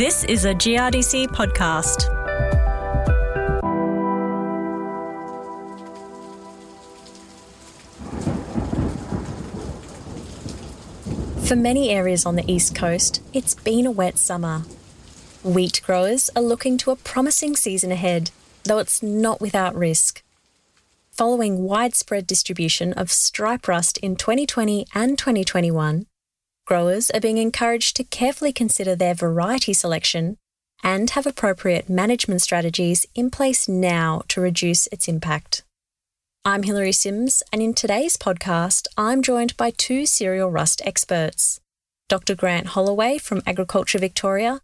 This is a GRDC podcast. For many areas on the east coast, it's been a wet summer. Wheat growers are looking to a promising season ahead, though it's not without risk. Following widespread distribution of stripe rust in 2020 and 2021, growers are being encouraged to carefully consider their variety selection and have appropriate management strategies in place now to reduce its impact. I'm Hilary Sims, and in today's podcast, I'm joined by two cereal rust experts Dr. Grant Holloway from Agriculture Victoria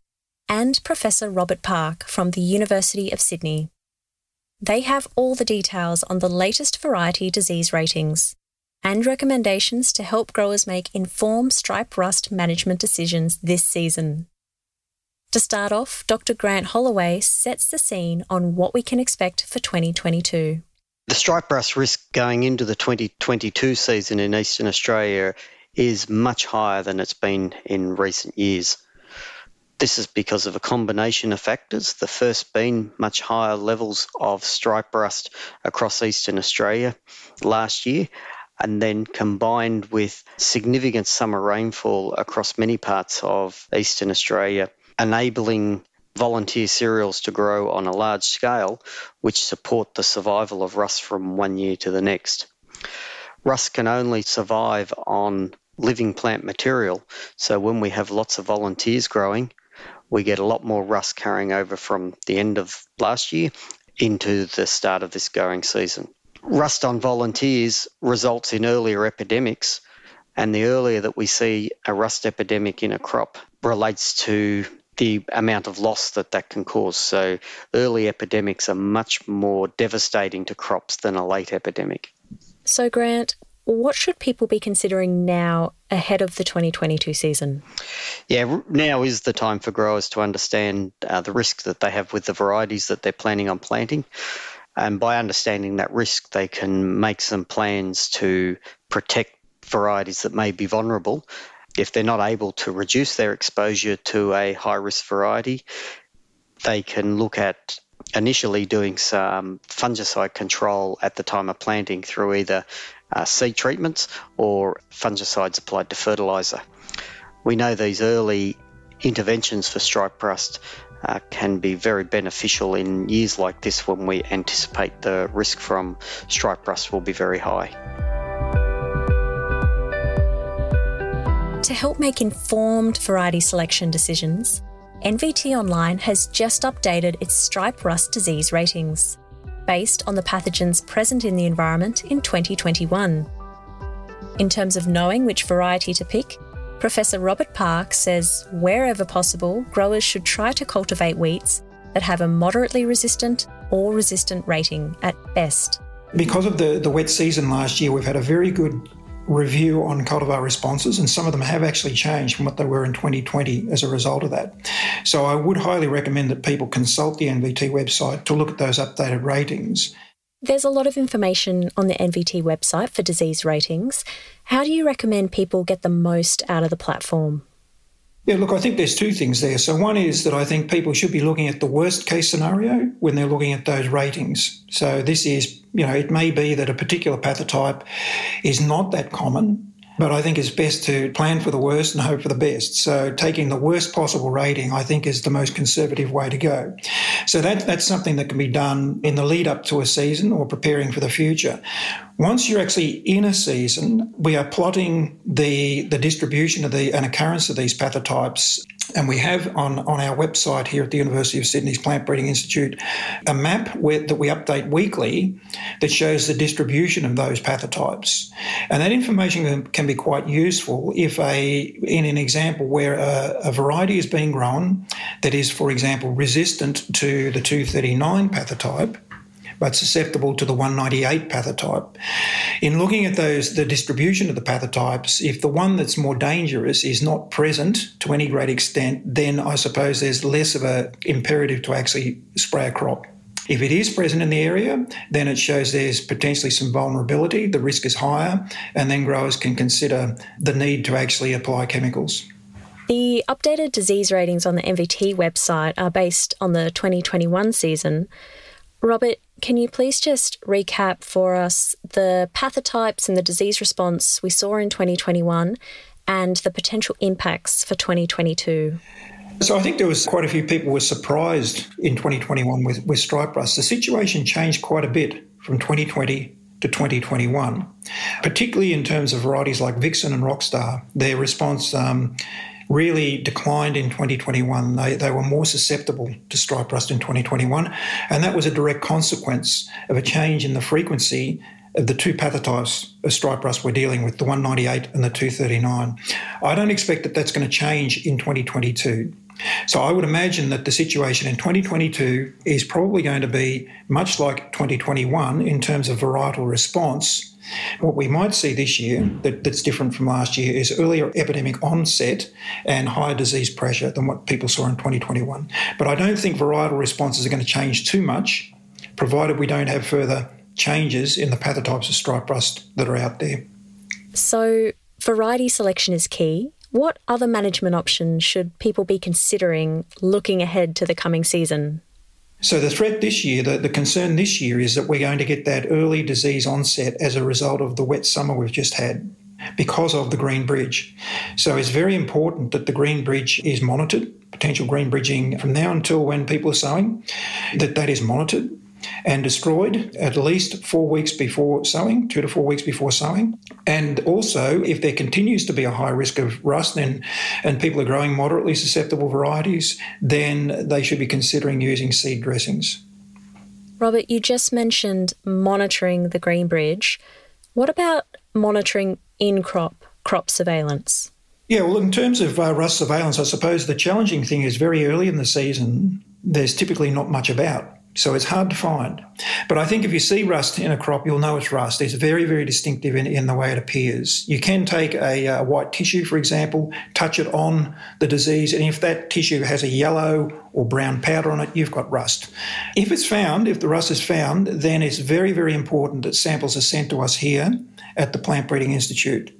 and Professor Robert Park from the University of Sydney. They have all the details on the latest variety disease ratings and recommendations to help growers make informed stripe rust management decisions this season. To start off, Dr. Grant Holloway sets the scene on what we can expect for 2022. The stripe rust risk going into the 2022 season in Eastern Australia is much higher than it's been in recent years. This is because of a combination of factors. The first being much higher levels of stripe rust across eastern Australia last year, and then combined with significant summer rainfall across many parts of eastern Australia, enabling volunteer cereals to grow on a large scale, which support the survival of rust from one year to the next. Rust can only survive on living plant material, so when we have lots of volunteers growing, we get a lot more rust carrying over from the end of last year into the start of this growing season. Rust on volunteers results in earlier epidemics, and the earlier that we see a rust epidemic in a crop relates to the amount of loss that that can cause. So early epidemics are much more devastating to crops than a late epidemic. So, Grant, what should people be considering now ahead of the 2022 season? Yeah, now is the time for growers to understand uh, the risk that they have with the varieties that they're planning on planting. And by understanding that risk, they can make some plans to protect varieties that may be vulnerable. If they're not able to reduce their exposure to a high risk variety, they can look at initially doing some fungicide control at the time of planting through either uh, seed treatments or fungicides applied to fertiliser. We know these early interventions for stripe rust uh, can be very beneficial in years like this when we anticipate the risk from stripe rust will be very high. To help make informed variety selection decisions, NVT Online has just updated its stripe rust disease ratings based on the pathogens present in the environment in 2021. In terms of knowing which variety to pick, Professor Robert Park says wherever possible, growers should try to cultivate wheats that have a moderately resistant or resistant rating at best. Because of the, the wet season last year, we've had a very good review on cultivar responses, and some of them have actually changed from what they were in 2020 as a result of that. So I would highly recommend that people consult the NVT website to look at those updated ratings. There's a lot of information on the NVT website for disease ratings. How do you recommend people get the most out of the platform? Yeah, look, I think there's two things there. So, one is that I think people should be looking at the worst case scenario when they're looking at those ratings. So, this is, you know, it may be that a particular pathotype is not that common, but I think it's best to plan for the worst and hope for the best. So taking the worst possible rating, I think, is the most conservative way to go. So that, that's something that can be done in the lead up to a season or preparing for the future. Once you're actually in a season, we are plotting the, the distribution of the and occurrence of these pathotypes and we have on, on our website here at the University of Sydney's Plant Breeding Institute a map where, that we update weekly that shows the distribution of those pathotypes. And that information can, be quite useful if a, in an example where a, a variety is being grown that is, for example, resistant to the 239 pathotype, but susceptible to the 198 pathotype. In looking at those, the distribution of the pathotypes, if the one that's more dangerous is not present to any great extent, then I suppose there's less of a imperative to actually spray a crop. If it is present in the area, then it shows there's potentially some vulnerability, the risk is higher, and then growers can consider the need to actually apply chemicals. The updated disease ratings on the NVT website are based on the 2021 season. Robert, can you please just recap for us the pathotypes and the disease response we saw in 2021 and the potential impacts for 2022? So I think there was quite a few people were surprised in 2021 with, with stripe rust. The situation changed quite a bit from 2020 to 2021, particularly in terms of varieties like Vixen and Rockstar. Their response um, really declined in 2021. They, they were more susceptible to stripe rust in 2021, and that was a direct consequence of a change in the frequency of the two pathotypes of stripe rust we're dealing with, the 198 and the 239. I don't expect that that's going to change in 2022. So I would imagine that the situation in 2022 is probably going to be much like 2021 in terms of varietal response what we might see this year hmm. that, that's different from last year is earlier epidemic onset and higher disease pressure than what people saw in 2021. But I don't think varietal responses are going to change too much, provided we don't have further changes in the pathotypes of stripe rust that are out there. So, variety selection is key. What other management options should people be considering looking ahead to the coming season? So the threat this year, the, the concern this year is that we're going to get that early disease onset as a result of the wet summer we've just had because of the green bridge. So it's very important that the green bridge is monitored, potential green bridging from now until when people are sowing, that that is monitored and destroyed at least four weeks before sowing, two to four weeks before sowing. And also, if there continues to be a high risk of rust and, and people are growing moderately susceptible varieties, then they should be considering using seed dressings. Robert, you just mentioned monitoring the green bridge. What about monitoring in crop crop surveillance? Yeah, well, in terms of uh, rust surveillance, I suppose the challenging thing is very early in the season, there's typically not much about. So it's hard to find. But I think if you see rust in a crop, you'll know it's rust. It's very, very distinctive in, in the way it appears. You can take a, a, white tissue, for example, touch it on the disease, and if that tissue has a yellow or brown powder on it, you've got rust. If it's found, if the rust is found, then it's very, very important that samples are sent to us here at the Plant Breeding Institute.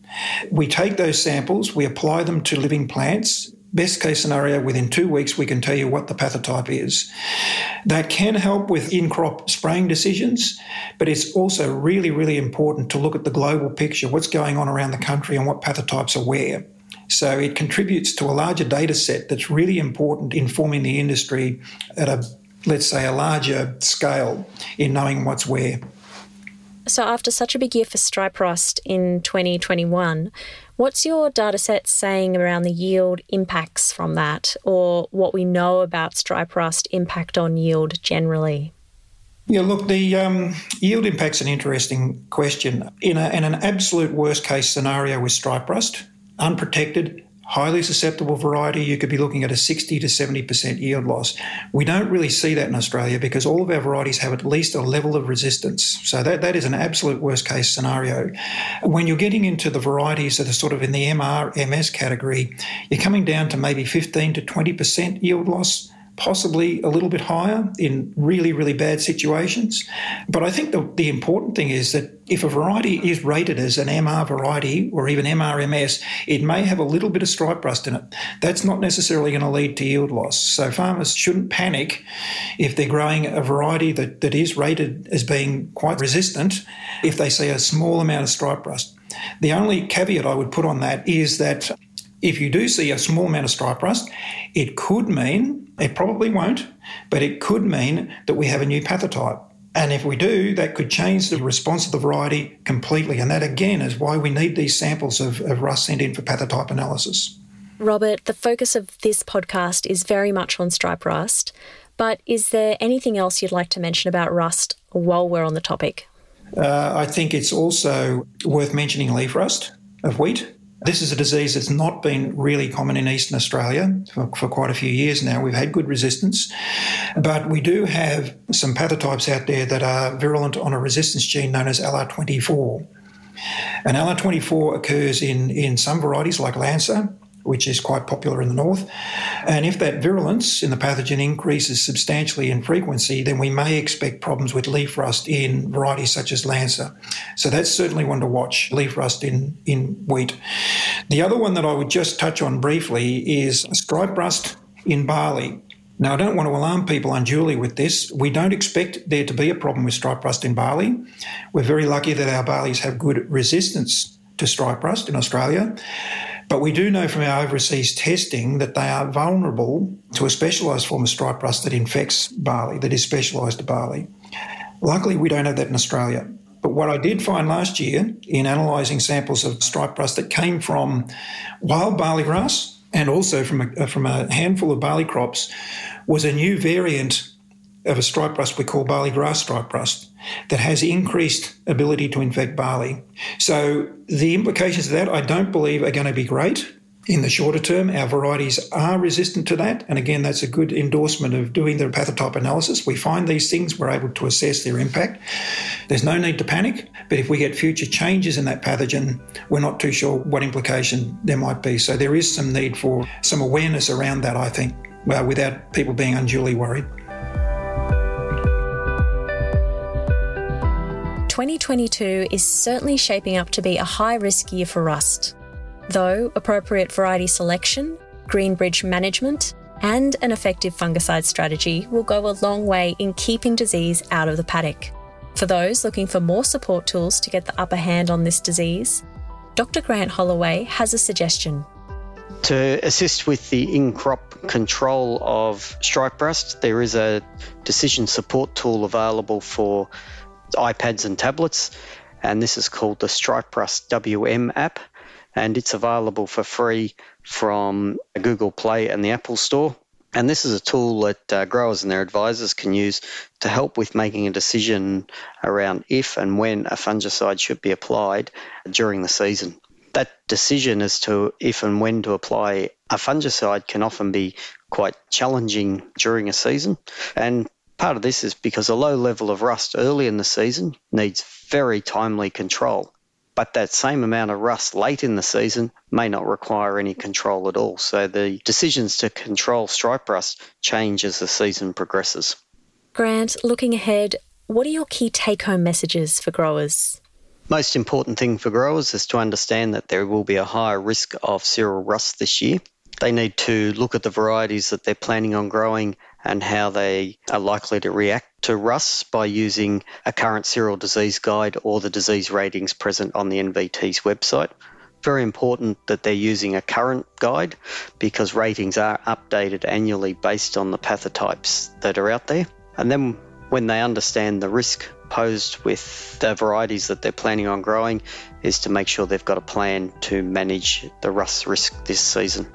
We take those samples, we apply them to living plants, Best case scenario, within two weeks, we can tell you what the pathotype is. That can help with in crop spraying decisions, but it's also really, really important to look at the global picture what's going on around the country and what pathotypes are where. So it contributes to a larger data set that's really important in forming the industry at a, let's say, a larger scale in knowing what's where. So, after such a big year for stripe rust in 2021, what's your data set saying around the yield impacts from that, or what we know about stripe rust impact on yield generally? Yeah, look, the um, yield impact's an interesting question. In, a, in an absolute worst case scenario with stripe rust, unprotected, highly susceptible variety, you could be looking at a 60 to 70% yield loss. We don't really see that in Australia because all of our varieties have at least a level of resistance. So that, that is an absolute worst case scenario. When you're getting into the varieties that are sort of in the MR, MS category, you're coming down to maybe 15 to 20% yield loss possibly a little bit higher in really, really bad situations. But I think the, the important thing is that if a variety is rated as an MR variety or even MRMS, it may have a little bit of stripe rust in it. That's not necessarily going to lead to yield loss. So farmers shouldn't panic if they're growing a variety that, that is rated as being quite resistant if they see a small amount of stripe rust. The only caveat I would put on that is that if you do see a small amount of stripe rust, it could mean, it probably won't, but it could mean that we have a new pathotype. And if we do, that could change the response of the variety completely. And that again is why we need these samples of, of rust sent in for pathotype analysis. Robert, the focus of this podcast is very much on stripe rust, but is there anything else you'd like to mention about rust while we're on the topic? Uh, I think it's also worth mentioning leaf rust of wheat. This is a disease that's not been really common in eastern Australia for, for, quite a few years now. We've had good resistance, but we do have some pathotypes out there that are virulent on a resistance gene known as LR24. And LR24 occurs in, in some varieties like Lancer, which is quite popular in the north. And if that virulence in the pathogen increases substantially in frequency, then we may expect problems with leaf rust in varieties such as Lancer. So that's certainly one to watch, leaf rust in, in wheat. The other one that I would just touch on briefly is stripe rust in barley. Now, I don't want to alarm people unduly with this. We don't expect there to be a problem with stripe rust in barley. We're very lucky that our barleys have good resistance to stripe rust in Australia. But we do know from our overseas testing that they are vulnerable to a specialised form of stripe rust that infects barley, that is specialised to barley. Luckily, we don't have that in Australia. But what I did find last year in analysing samples of stripe rust that came from wild barley grass, and also from a, from a handful of barley crops was a new variant of a stripe rust we call barley grass stripe rust that has increased ability to infect barley. So the implications of that I don't believe are going to be great in the shorter term, our varieties are resistant to that. And again, that's a good endorsement of doing the pathotype analysis. We find these things, we're able to assess their impact. There's no need to panic, but if we get future changes in that pathogen, we're not too sure what implication there might be. So there is some need for some awareness around that, I think, well, without people being unduly worried. 2022 is certainly shaping up to be a high risk year for rust though appropriate variety selection, green bridge management, and an effective fungicide strategy will go a long way in keeping disease out of the paddock. For those looking for more support tools to get the upper hand on this disease, Dr. Grant Holloway has a suggestion. To assist with the in crop control of stripe rust, there is a decision support tool available for iPads and tablets, and this is called the Stripe Rust WM app and it's available for free from Google Play and the Apple Store. And this is a tool that uh, growers and their advisors can use to help with making a decision around if and when a fungicide should be applied during the season. That decision as to if and when to apply a fungicide can often be quite challenging during a season. And part of this is because a low level of rust early in the season needs very timely control but that same amount of rust late in the season may not require any control at all. So the decisions to control stripe rust change as the season progresses. Grant, looking ahead, what are your key take home messages for growers? Most important thing for growers is to understand that there will be a higher risk of cereal rust this year. They need to look at the varieties that they're planning on growing and how they are likely to react to rust by using a current cereal disease guide or the disease ratings present on the NVT's website. Very important that they're using a current guide because ratings are updated annually based on the pathotypes that are out there. And then when they understand the risk posed with the varieties that they're planning on growing, is to make sure they've got a plan to manage the rust risk this season.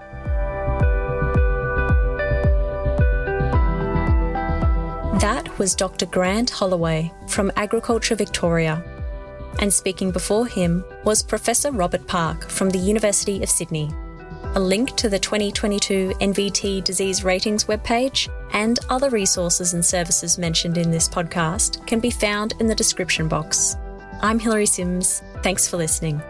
Was Dr. Grant Holloway from Agriculture Victoria. And speaking before him was Professor Robert Park from the University of Sydney. A link to the 2022 NVT Disease Ratings webpage and other resources and services mentioned in this podcast can be found in the description box. I'm Hilary Sims. Thanks for listening.